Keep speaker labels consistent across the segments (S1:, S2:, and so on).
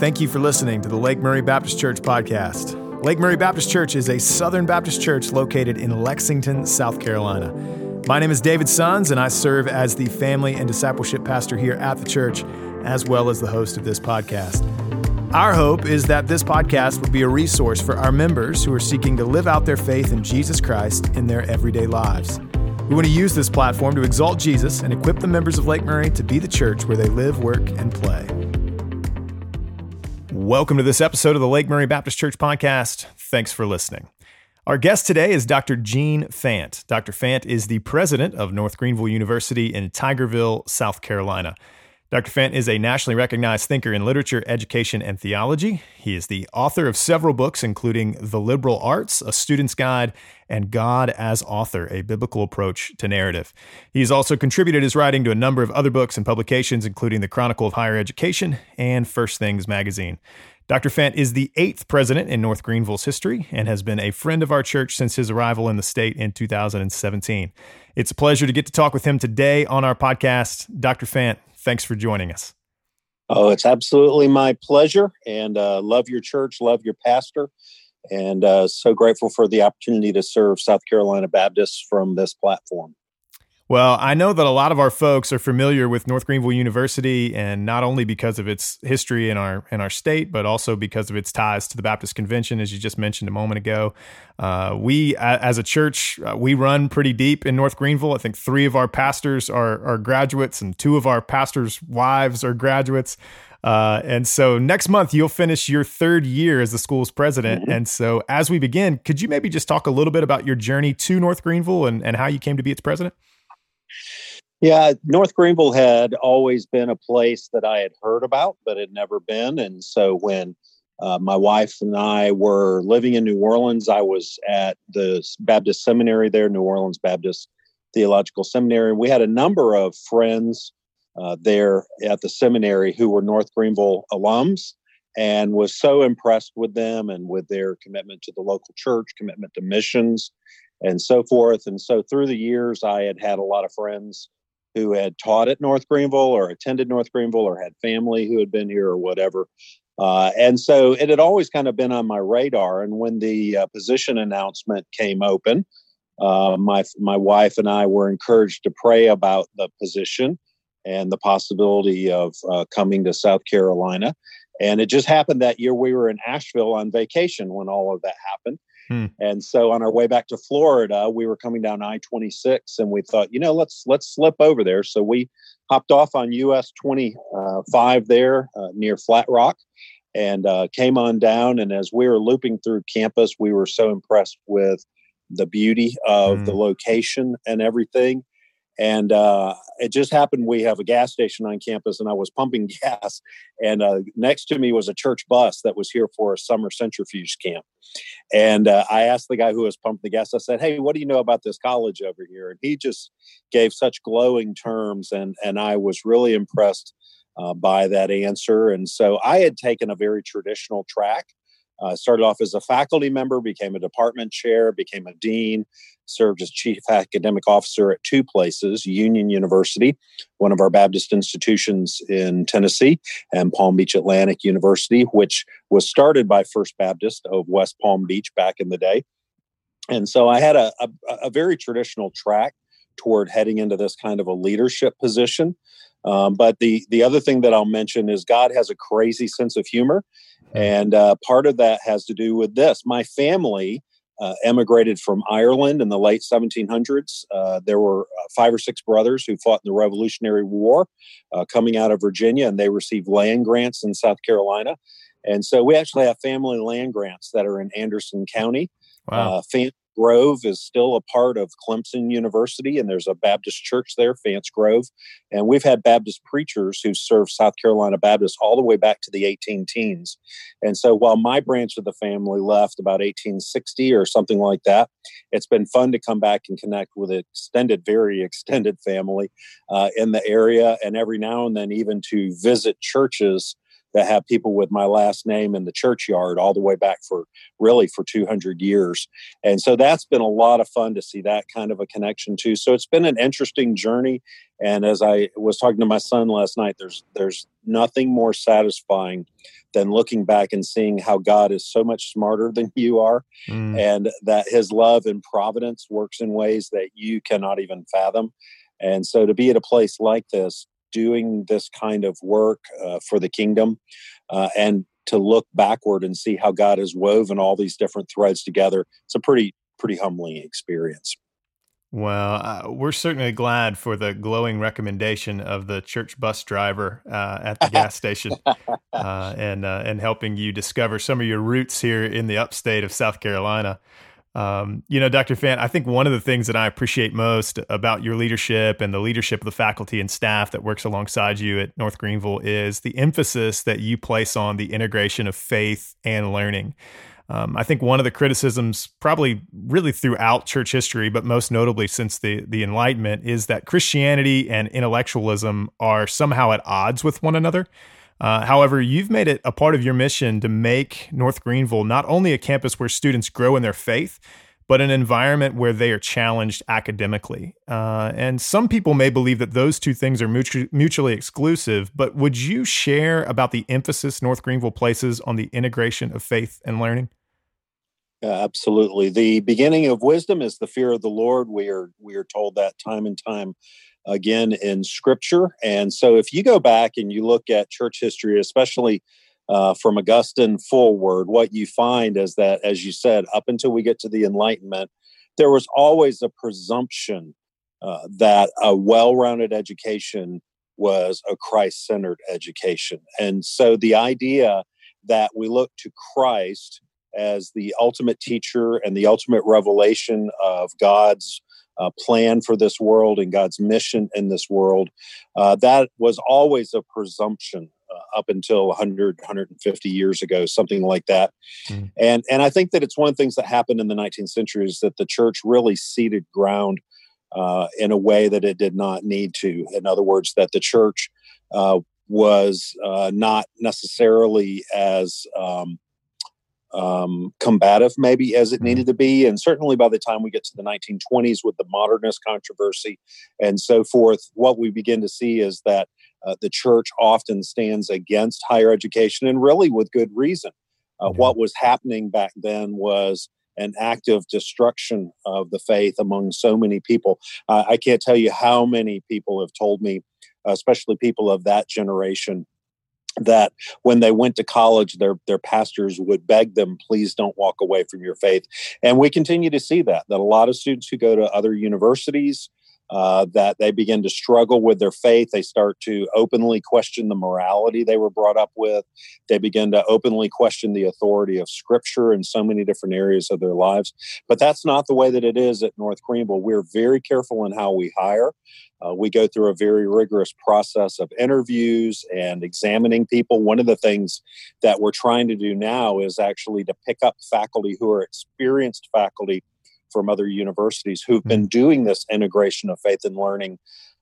S1: Thank you for listening to the Lake Murray Baptist Church podcast. Lake Murray Baptist Church is a Southern Baptist church located in Lexington, South Carolina. My name is David Sons, and I serve as the family and discipleship pastor here at the church, as well as the host of this podcast. Our hope is that this podcast will be a resource for our members who are seeking to live out their faith in Jesus Christ in their everyday lives. We want to use this platform to exalt Jesus and equip the members of Lake Murray to be the church where they live, work, and play. Welcome to this episode of the Lake Murray Baptist Church podcast. Thanks for listening. Our guest today is Dr. Gene Fant. Dr. Fant is the president of North Greenville University in Tigerville, South Carolina. Dr. Fant is a nationally recognized thinker in literature, education, and theology. He is the author of several books, including The Liberal Arts, A Student's Guide, and God as Author, A Biblical Approach to Narrative. He's also contributed his writing to a number of other books and publications, including The Chronicle of Higher Education and First Things Magazine. Dr. Fant is the eighth president in North Greenville's history and has been a friend of our church since his arrival in the state in 2017. It's a pleasure to get to talk with him today on our podcast. Dr. Fant, thanks for joining us.
S2: Oh, it's absolutely my pleasure. And uh, love your church, love your pastor, and uh, so grateful for the opportunity to serve South Carolina Baptists from this platform.
S1: Well, I know that a lot of our folks are familiar with North Greenville University, and not only because of its history in our in our state, but also because of its ties to the Baptist Convention, as you just mentioned a moment ago. Uh, we, as a church, uh, we run pretty deep in North Greenville. I think three of our pastors are are graduates, and two of our pastors' wives are graduates. Uh, and so next month you'll finish your third year as the school's president. Mm-hmm. And so as we begin, could you maybe just talk a little bit about your journey to North Greenville and, and how you came to be its president?
S2: Yeah, North Greenville had always been a place that I had heard about, but had never been. And so when uh, my wife and I were living in New Orleans, I was at the Baptist Seminary there, New Orleans Baptist Theological Seminary. We had a number of friends uh, there at the seminary who were North Greenville alums and was so impressed with them and with their commitment to the local church, commitment to missions, and so forth. And so through the years, I had had a lot of friends who had taught at North Greenville or attended North Greenville or had family who had been here or whatever. Uh, and so it had always kind of been on my radar. And when the uh, position announcement came open, uh, my my wife and I were encouraged to pray about the position and the possibility of uh, coming to South Carolina. And it just happened that year we were in Asheville on vacation when all of that happened. Hmm. And so on our way back to Florida, we were coming down I-26 and we thought, you know, let's let's slip over there. So we hopped off on US 25 there uh, near Flat Rock and uh, came on down. And as we were looping through campus, we were so impressed with the beauty of the location and everything. And uh, it just happened we have a gas station on campus, and I was pumping gas. And uh, next to me was a church bus that was here for a summer centrifuge camp. And uh, I asked the guy who was pumping the gas, I said, Hey, what do you know about this college over here? And he just gave such glowing terms. And, and I was really impressed uh, by that answer. And so I had taken a very traditional track. Uh, started off as a faculty member, became a department chair, became a dean, served as chief academic officer at two places Union University, one of our Baptist institutions in Tennessee, and Palm Beach Atlantic University, which was started by First Baptist of West Palm Beach back in the day. And so I had a, a, a very traditional track toward heading into this kind of a leadership position. Um, but the the other thing that I'll mention is God has a crazy sense of humor, and uh, part of that has to do with this. My family uh, emigrated from Ireland in the late 1700s. Uh, there were uh, five or six brothers who fought in the Revolutionary War uh, coming out of Virginia, and they received land grants in South Carolina. And so we actually have family land grants that are in Anderson County. Wow. Uh, Grove is still a part of Clemson University, and there's a Baptist church there, Fant's Grove. And we've had Baptist preachers who served South Carolina Baptist all the way back to the 18 teens. And so while my branch of the family left about 1860 or something like that, it's been fun to come back and connect with an extended, very extended family uh, in the area, and every now and then even to visit churches that have people with my last name in the churchyard all the way back for really for 200 years. And so that's been a lot of fun to see that kind of a connection too. So it's been an interesting journey. And as I was talking to my son last night, there's there's nothing more satisfying than looking back and seeing how God is so much smarter than you are mm. and that his love and providence works in ways that you cannot even fathom. And so to be at a place like this, doing this kind of work uh, for the kingdom uh, and to look backward and see how God has woven all these different threads together, it's a pretty, pretty humbling experience.
S1: Well, uh, we're certainly glad for the glowing recommendation of the church bus driver uh, at the gas station, uh, and uh, and helping you discover some of your roots here in the upstate of South Carolina. Um, you know, Dr. Fant, I think one of the things that I appreciate most about your leadership and the leadership of the faculty and staff that works alongside you at North Greenville is the emphasis that you place on the integration of faith and learning. Um, I think one of the criticisms, probably really throughout church history, but most notably since the the Enlightenment, is that Christianity and intellectualism are somehow at odds with one another. Uh, however, you've made it a part of your mission to make North Greenville not only a campus where students grow in their faith, but an environment where they are challenged academically. Uh, and some people may believe that those two things are mutu- mutually exclusive, but would you share about the emphasis North Greenville places on the integration of faith and learning?
S2: absolutely. The beginning of wisdom is the fear of the Lord. We are we are told that time and time again in Scripture. And so, if you go back and you look at church history, especially uh, from Augustine forward, what you find is that, as you said, up until we get to the Enlightenment, there was always a presumption uh, that a well-rounded education was a Christ-centered education, and so the idea that we look to Christ as the ultimate teacher and the ultimate revelation of God's uh, plan for this world and God's mission in this world. Uh, that was always a presumption uh, up until 100, 150 years ago, something like that. Mm. And, and I think that it's one of the things that happened in the 19th century is that the church really ceded ground uh, in a way that it did not need to. In other words, that the church uh, was uh, not necessarily as um, um, combative maybe as it needed to be. And certainly by the time we get to the 1920s with the modernist controversy and so forth, what we begin to see is that uh, the church often stands against higher education and really with good reason. Uh, mm-hmm. What was happening back then was an active destruction of the faith among so many people. Uh, I can't tell you how many people have told me, especially people of that generation, that when they went to college their their pastors would beg them please don't walk away from your faith. And we continue to see that that a lot of students who go to other universities uh, that they begin to struggle with their faith. They start to openly question the morality they were brought up with. They begin to openly question the authority of Scripture in so many different areas of their lives. But that's not the way that it is at North Greenville. We're very careful in how we hire. Uh, we go through a very rigorous process of interviews and examining people. One of the things that we're trying to do now is actually to pick up faculty who are experienced faculty from other universities who've been mm. doing this integration of faith and learning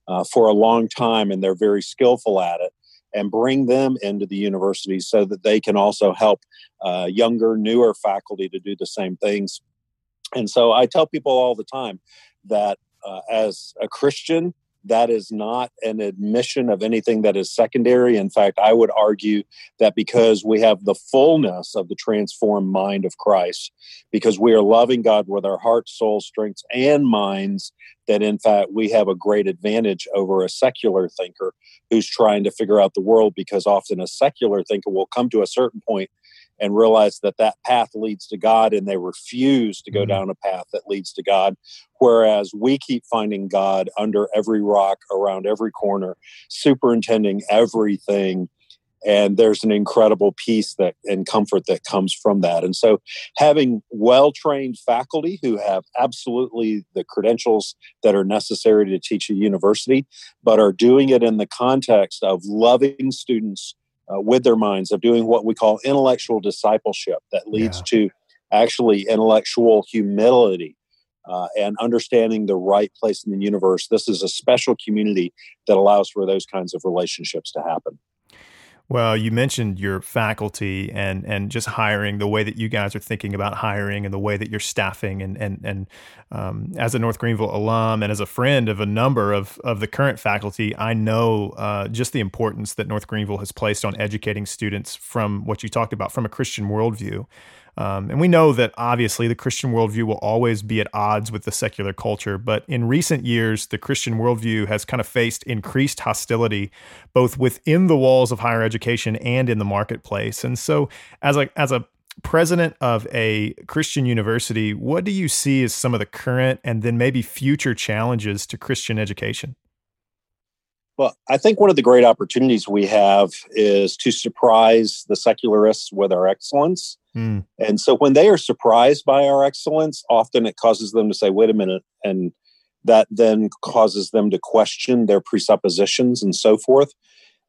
S2: uh, for a long time and they're very skillful at it and bring them into the university so that they can also help uh, younger, newer faculty to do the same things. And so I tell people all the time that uh, as a Christian, that is not an admission of anything that is secondary. In fact, I would argue that because we have the fullness of the transformed mind of Christ, because we are loving God with our heart, soul, strengths, and minds, that in fact we have a great advantage over a secular thinker who's trying to figure out the world because often a secular thinker will come to a certain point and realize that that path leads to God and they refuse to go mm-hmm. down a path that leads to God. Whereas we keep finding God under every rock, around every corner, superintending everything. And there's an incredible peace that and comfort that comes from that. And so having well-trained faculty who have absolutely the credentials that are necessary to teach a university, but are doing it in the context of loving students uh, with their minds of doing what we call intellectual discipleship that leads yeah. to actually intellectual humility uh, and understanding the right place in the universe. This is a special community that allows for those kinds of relationships to happen.
S1: Well, you mentioned your faculty and and just hiring, the way that you guys are thinking about hiring, and the way that you're staffing, and and and um, as a North Greenville alum and as a friend of a number of of the current faculty, I know uh, just the importance that North Greenville has placed on educating students from what you talked about from a Christian worldview. Um, and we know that obviously the Christian worldview will always be at odds with the secular culture, but in recent years, the Christian worldview has kind of faced increased hostility both within the walls of higher education and in the marketplace. And so, as a as a president of a Christian university, what do you see as some of the current and then maybe future challenges to Christian education?
S2: Well, I think one of the great opportunities we have is to surprise the secularists with our excellence. Mm. And so when they are surprised by our excellence, often it causes them to say, wait a minute. And that then causes them to question their presuppositions and so forth.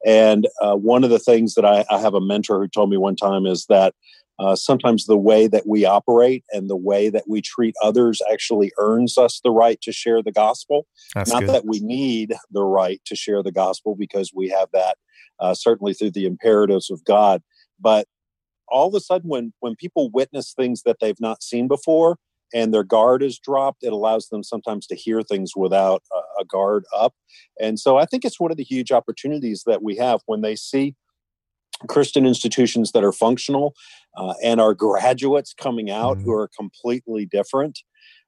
S2: And uh, one of the things that I, I, have a mentor who told me one time is that uh, sometimes the way that we operate and the way that we treat others actually earns us the right to share the gospel. That's Not good. that we need the right to share the gospel because we have that uh, certainly through the imperatives of God. But all of a sudden, when when people witness things that they've not seen before and their guard is dropped, it allows them sometimes to hear things without a, a guard up. And so, I think it's one of the huge opportunities that we have when they see Christian institutions that are functional uh, and our graduates coming out mm-hmm. who are completely different.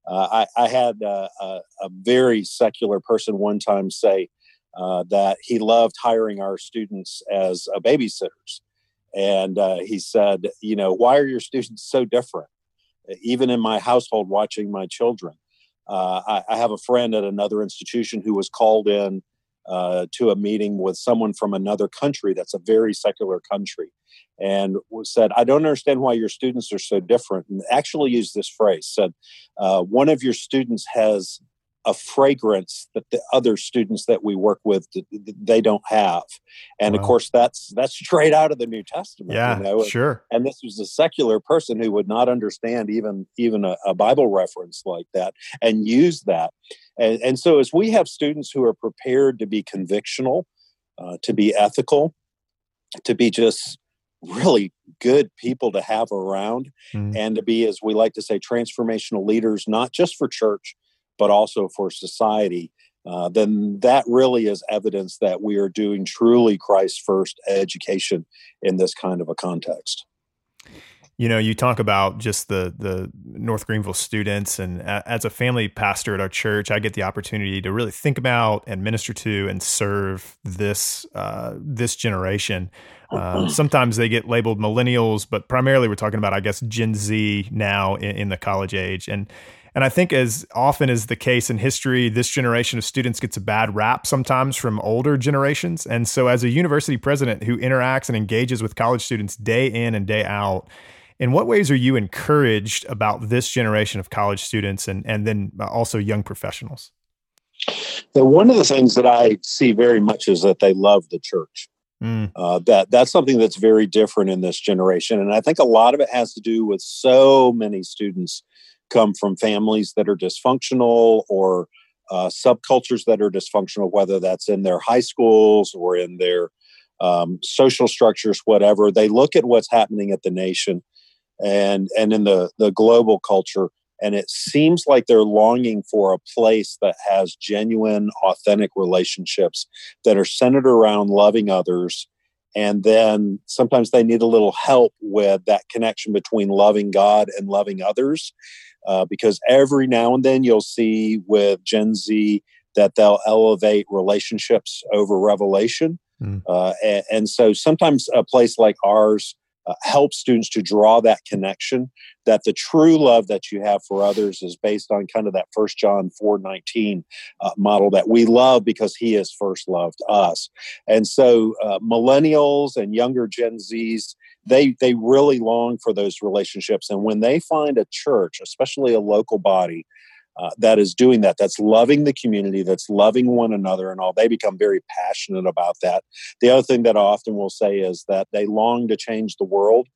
S2: Uh, I, I, had uh, a, a, very secular person one time say uh, that he loved hiring our students as uh, babysitters. And uh, he said, You know, why are your students so different? Even in my household, watching my children. I, I have a friend at another institution who was called in uh, to a meeting with someone from another country that's a very secular country and said i don't understand why your students are so different. And actually used this phrase said uh, one of your students has a fragrance that the other students that we work with they don't have and wow. of course that's that's straight out of the new testament
S1: yeah you know? sure
S2: and this was a secular person who would not understand even even a, a bible reference like that and use that and, and, so as we have students who are prepared to be convictional uh, to be ethical to be just really good people to have around mm. and to be as we like to say transformational leaders not just for church but also for society, uh, then that really is evidence that we are doing truly Christ first education in this kind of a context.
S1: You know, you talk about just the the North Greenville students, and as a family pastor at our church, I get the opportunity to really think about and minister to and serve this uh, this generation. Uh, sometimes they get labeled millennials, but primarily we're talking about, I guess, Gen Z now in, in the college age, and and I think, as often is the case in history, this generation of students gets a bad rap sometimes from older generations. And so, as a university president who interacts and engages with college students day in and day out, in what ways are you encouraged about this generation of college students and, and then also young professionals?
S2: one of the things that I see very much is that they love the church. Mm. Uh, that that's something that's very different in this generation, and I think a lot of it has to do with so many students come from families that are dysfunctional or uh, subcultures that are dysfunctional, whether that's in their high schools or in their um, social structures, whatever. They look at what's happening at the nation and and in the the global culture, and it seems like they're longing for a place that has genuine, authentic relationships that are centered around loving others. And then sometimes they need a little help with that connection between loving God and loving others uh, because every now and then you'll see with Gen Z that they'll elevate relationships over revelation. Mm. Uh, and, and, so sometimes a place like ours uh, helps students to draw that connection that the true love that you have for others is based on kind of that first john 4 19 uh, model that we love because he has first loved us. And so uh, millennials and younger gen z's they they really long for those relationships. And when they find a church especially a local body uh, that is doing that that's loving the community that's loving one another and all they become very passionate about that the other thing that i often will say is that they long to change the world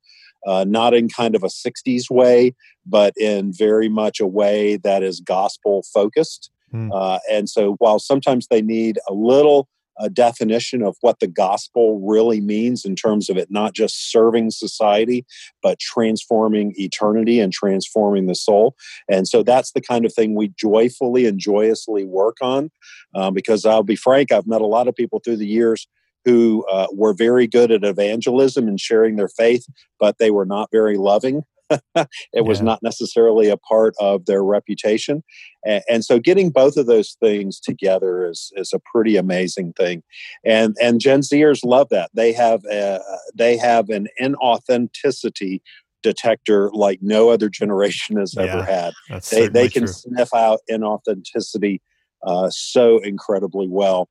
S2: uh, not in kind of a 60s way but in very much a way that is gospel focused mm. uh, and so while sometimes they need a little uh, definition of what the gospel really means in terms of it not just serving society, but transforming eternity and transforming the soul. And so that's the kind of thing we joyfully and joyously work on. Um, because I'll be frank, I've met a lot of people through the years who uh, were very good at evangelism and sharing their faith, but they were not very loving. it was not necessarily a part of their reputation. And, and, so getting both of those things together is, is a pretty amazing thing. And, and Gen Zers love that. They have, a, they have an inauthenticity detector like no other generation has yeah, ever had. They, they can true. sniff out inauthenticity uh, so incredibly well.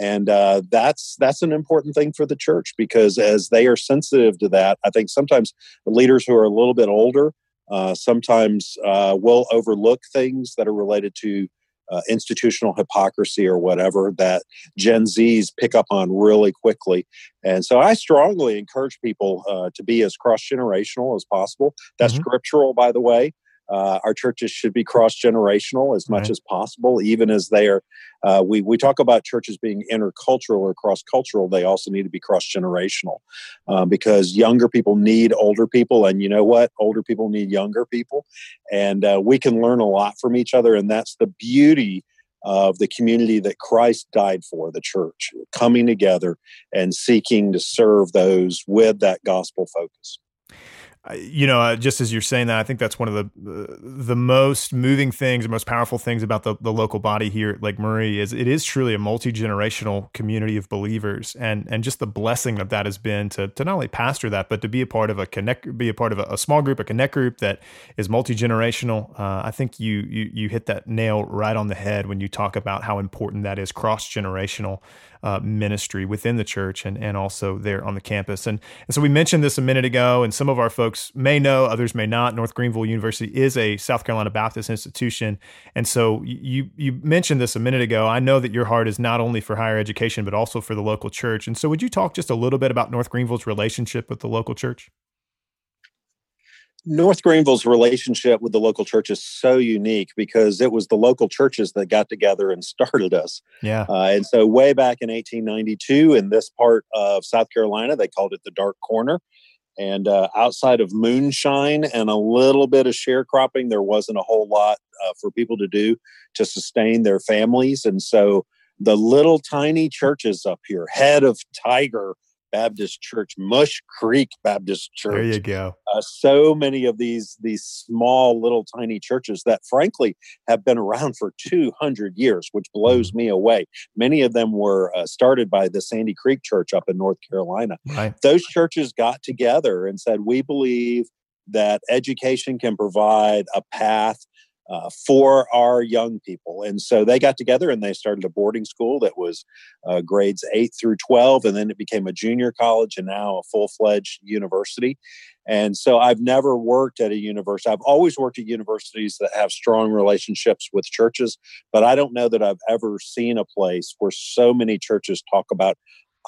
S2: And uh, that's that's an important thing for the church because as they are sensitive to that i think sometimes the leaders who are a little bit older uh, sometimes uh, will overlook things that are related to uh, institutional hypocrisy or whatever that gen z's pick up on really quickly. And so i strongly encourage people uh, to be as cross-generational as possible. That's mm-hmm. scriptural by the way uh, our churches should be cross generational as much right. as possible, even as they are. Uh, we we talk about churches being intercultural or cross cultural. They also need to be cross generational uh, because younger people need older people, and you know what? Older people need younger people, and uh, we can learn a lot from each other. And that's the beauty of the community that Christ died for, the church, coming together and seeking to serve those with that gospel focus
S1: you know, uh, just as you're saying that, I think that's one of the uh, the most moving things, the most powerful things about the, the local body here at Lake Murray is it is truly a multi generational community of believers, and and just the blessing of that has been to to not only pastor that, but to be a part of a connect, be a part of a, a small group, a connect group that is multi generational. Uh, I think you you you hit that nail right on the head when you talk about how important that is cross generational uh, ministry within the church and, and also there on the campus. And, and so we mentioned this a minute ago, and some of our folks may know, others may not. North Greenville University is a South Carolina Baptist institution. And so you, you mentioned this a minute ago. I know that your heart is not only for higher education, but also for the local church. And so would you talk just a little bit about North Greenville's relationship with the local church?
S2: North Greenville's relationship with the local church is so unique because it was the local churches that got together and started us.
S1: Yeah.
S2: Uh, and so, way back in 1892, in this part of South Carolina, they called it the Dark Corner. And uh, outside of moonshine and a little bit of sharecropping, there wasn't a whole lot uh, for people to do to sustain their families. And so, the little tiny churches up here, Head of Tiger, Baptist Church, Mush Creek Baptist Church.
S1: There you go.
S2: Uh, so many of these these small little tiny churches that frankly have been around for 200 years, which blows mm-hmm. me away. Many of them were uh, started by the Sandy Creek Church up in North Carolina.
S1: Right.
S2: Those churches got together and said, "We believe that education can provide a path uh, for our young people. And so they got together and they started a boarding school that was uh, grades 8 through 12, and then it became a junior college and now a full fledged university. And so I've never worked at a university. I've always worked at universities that have strong relationships with churches, but I don't know that I've ever seen a place where so many churches talk about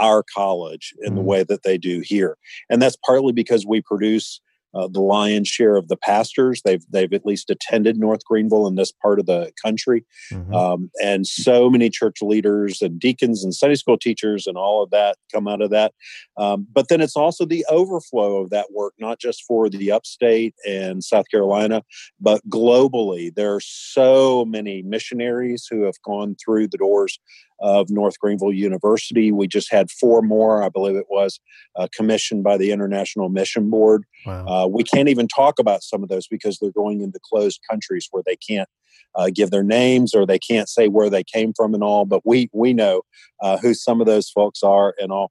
S2: our college in the mm. way that they do here. And that's partly because we produce uh, the lion's share of the pastors. They've they've at least attended North Greenville in this part of the country, mm-hmm. um, and so many church leaders and deacons and Sunday school teachers and all of that come out of that. Um, but then it's also the overflow of that work, not just for the upstate and South Carolina, but globally. There are so many missionaries who have gone through the doors of North Greenville University. We just had four more, I believe it was, uh, commissioned by the International Mission Board. Wow. Uh, we can't even talk about some of those because they're going into closed countries where they can't uh, give their names or they can't say where they came from and all. But we we know uh, who some of those folks are and all.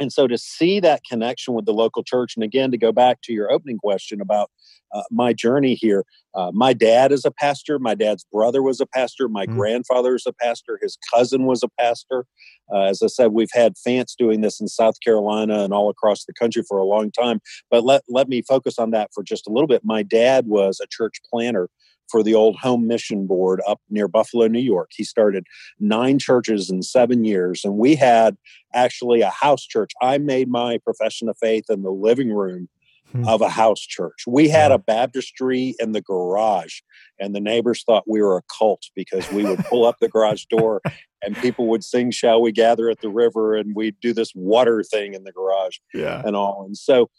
S2: And so to see that connection with the local church, and again, to go back to your opening question about uh, my journey here, uh, my dad is a pastor. My dad's brother was a pastor. My mm. grandfather is a pastor. His cousin was a pastor. Uh, as I said, we've had Fants doing this in South Carolina and all across the country for a long time. But let, let me focus on that for just a little bit. My dad was a church planter for the old home mission board up near Buffalo, New York. He started nine churches in seven years, and we had actually a house church. I made my profession of faith in the living room hmm. of a house church. We had a baptistry in the garage, and the neighbors thought we were a cult because we would pull up the garage door and people would sing "Shall We Gather at the River," and we'd do this water thing in the garage,
S1: yeah,
S2: and all. And so,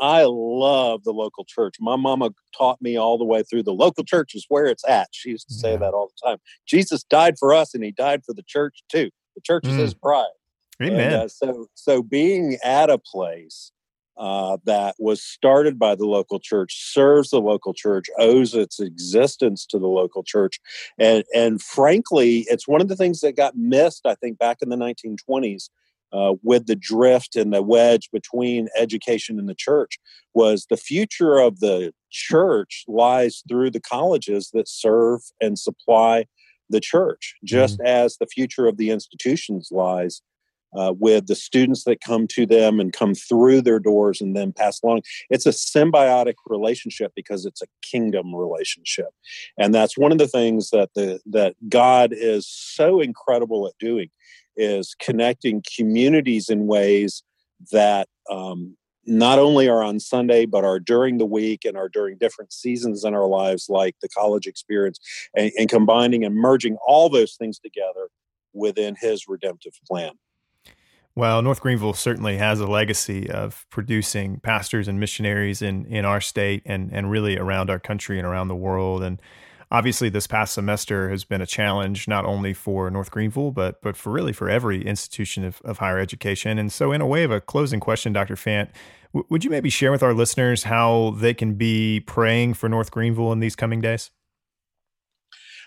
S2: I love the local church. My mama taught me all the way through the local church is where it's at. She used to say yeah. that all the time. Jesus died for us, and He died for the church too. The church is mm. His bride.
S1: Amen. And, uh,
S2: so, so being at a place uh, that was started by the local church, serves the local church, owes its existence to the local church, and and frankly, it's one of the things that got missed. I think back in the 1920s. Uh, with the drift and the wedge between education and the church was the future of the church lies through the colleges that serve and supply the church just mm-hmm. as the future of the institutions lies uh, with the students that come to them and come through their doors and then pass along. It's a symbiotic relationship because it's a kingdom relationship, and that's one of the things that the that God is so incredible at doing is connecting communities in ways that um, not only are on Sunday, but are during the week and are during different seasons in our lives, like the college experience, and, and combining and merging all those things together within His redemptive plan.
S1: Well, North Greenville certainly has a legacy of producing pastors and missionaries in, in our state and, and really around our country and around the world. And obviously, this past semester has been a challenge not only for North Greenville, but but for really for every institution of, of higher education. And so, in a way of a closing question, Dr. Fant, w- would you maybe share with our listeners how they can be praying for North Greenville in these coming days?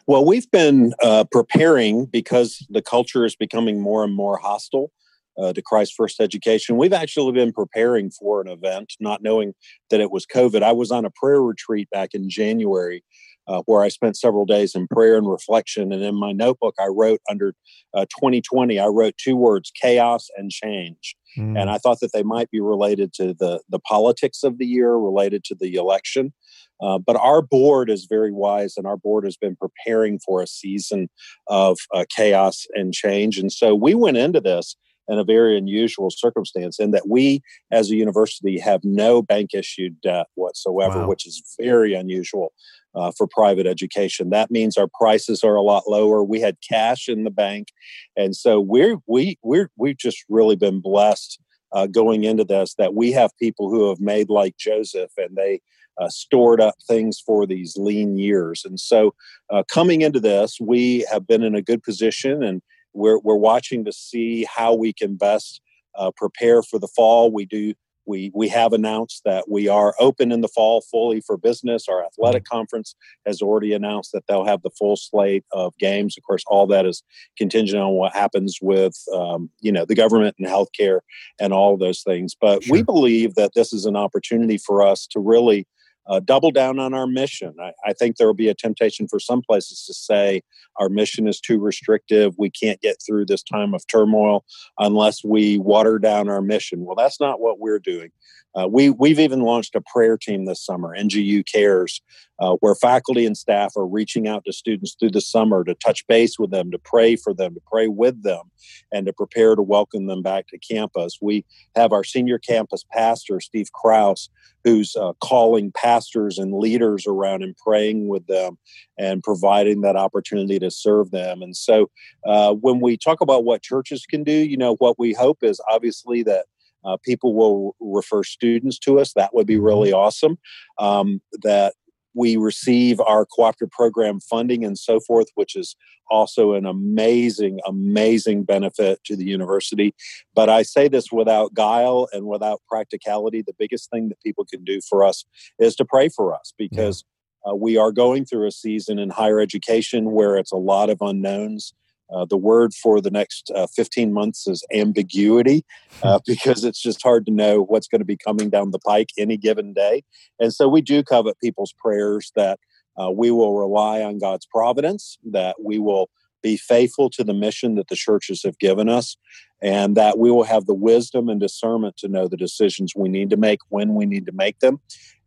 S2: Well, we've been uh, preparing because the culture is becoming more and more hostile uh, to Christ First Education. We've actually been preparing for an event, not knowing that it was COVID. I was on a prayer retreat back in January uh, where I spent several days in prayer and reflection. And in my notebook, I wrote under uh, 2020, I wrote two words chaos and change. Mm. And I thought that they might be related to the, the politics of the year, related to the election. Uh, but our board is very wise, and our board has been preparing for a season of uh, chaos and change. And so we went into this in a very unusual circumstance in that we as a university have no bank issued debt whatsoever wow. which is very unusual uh, for private education that means our prices are a lot lower we had cash in the bank and so we're we we're we've just really been blessed uh, going into this that we have people who have made like joseph and they uh, stored up things for these lean years. And so, uh, coming into this, we have been in a good position and we're, we're watching to see how we can best uh, prepare for the fall. We do we we have announced that we are open in the fall fully for business. Our athletic mm-hmm. conference has already announced that they'll have the full slate of games. Of course, all that is contingent on what happens with um, you know the government and healthcare and all of those things. But sure. we believe that this is an opportunity for us to really uh, double down on our mission. I, I, think there will be a temptation for some places to say our mission is too restrictive. We can't get through this time of turmoil unless we water down our mission. Well, that's not what we're doing. Uh, we we've even launched a prayer team this summer, NGU Cares, uh, where faculty and staff are reaching out to students through the summer to touch base with them, to pray for them, to pray with them, and to prepare to welcome them back to campus. We have our senior campus pastor, Steve Kraus, who's uh, calling pastors and leaders around and praying with them and providing that opportunity to serve them. And so, uh, when we talk about what churches can do, you know, what we hope is obviously that uh, people will refer students to us. That would be mm-hmm. really awesome. Um, that we receive our cooperative program funding and so forth, which is also an amazing, amazing benefit to the university. But I say this without guile and without practicality. The biggest thing that people can do for us is to pray for us because uh, we are going through a season in higher education where it's a lot of unknowns. Uh, the word for the next uh, 15 months is ambiguity uh, because it's just hard to know what's going to be coming down the pike any given day. And so we do covet people's prayers that uh, we will rely on God's providence, that we will be faithful to the mission that the churches have given us, and that we will have the wisdom and discernment to know the decisions we need to make when we need to make them,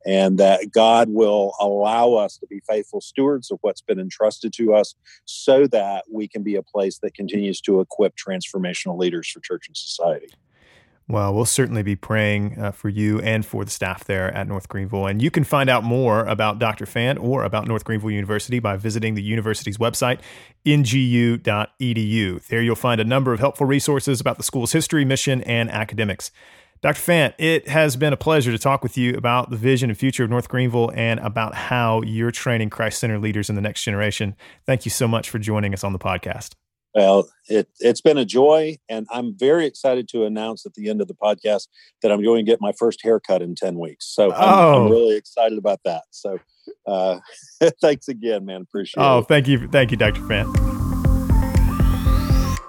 S2: and that God will allow us to be faithful stewards of what's been entrusted to us so that we can be a place that continues to equip transformational leaders for church and society.
S1: Well, we'll certainly be praying uh, for you and for the staff there at North Greenville. And you can find out more about Dr. Fant or about North Greenville University by visiting the university's website, ngu.edu. There you'll find a number of helpful resources about the school's history, mission, and academics. Dr. Fant, it has been a pleasure to talk with you about the vision and future of North Greenville and about how you're training Christ Center leaders in the next generation. Thank you so much for joining us on the podcast.
S2: Well, it, it's been a joy, and I'm very excited to announce at the end of the podcast that I'm going to get my first haircut in 10 weeks. So I'm, oh. I'm really excited about that. So uh, thanks again, man. Appreciate
S1: oh,
S2: it.
S1: Oh, thank you. Thank you, Dr. Fant.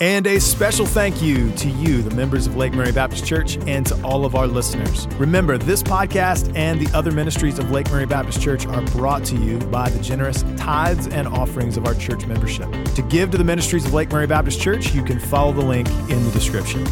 S1: And a special thank you to you, the members of Lake Murray Baptist Church, and to all of our listeners. Remember, this podcast and the other ministries of Lake Murray Baptist Church are brought to you by the generous tithes and offerings of our church membership. To give to the ministries of Lake Murray Baptist Church, you can follow the link in the description.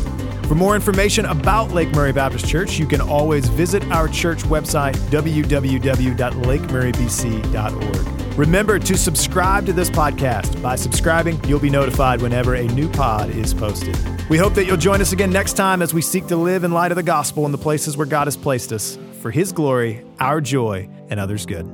S1: For more information about Lake Murray Baptist Church, you can always visit our church website, www.lakemurraybc.org. Remember to subscribe to this podcast. By subscribing, you'll be notified whenever a new pod is posted. We hope that you'll join us again next time as we seek to live in light of the gospel in the places where God has placed us for His glory, our joy, and others' good.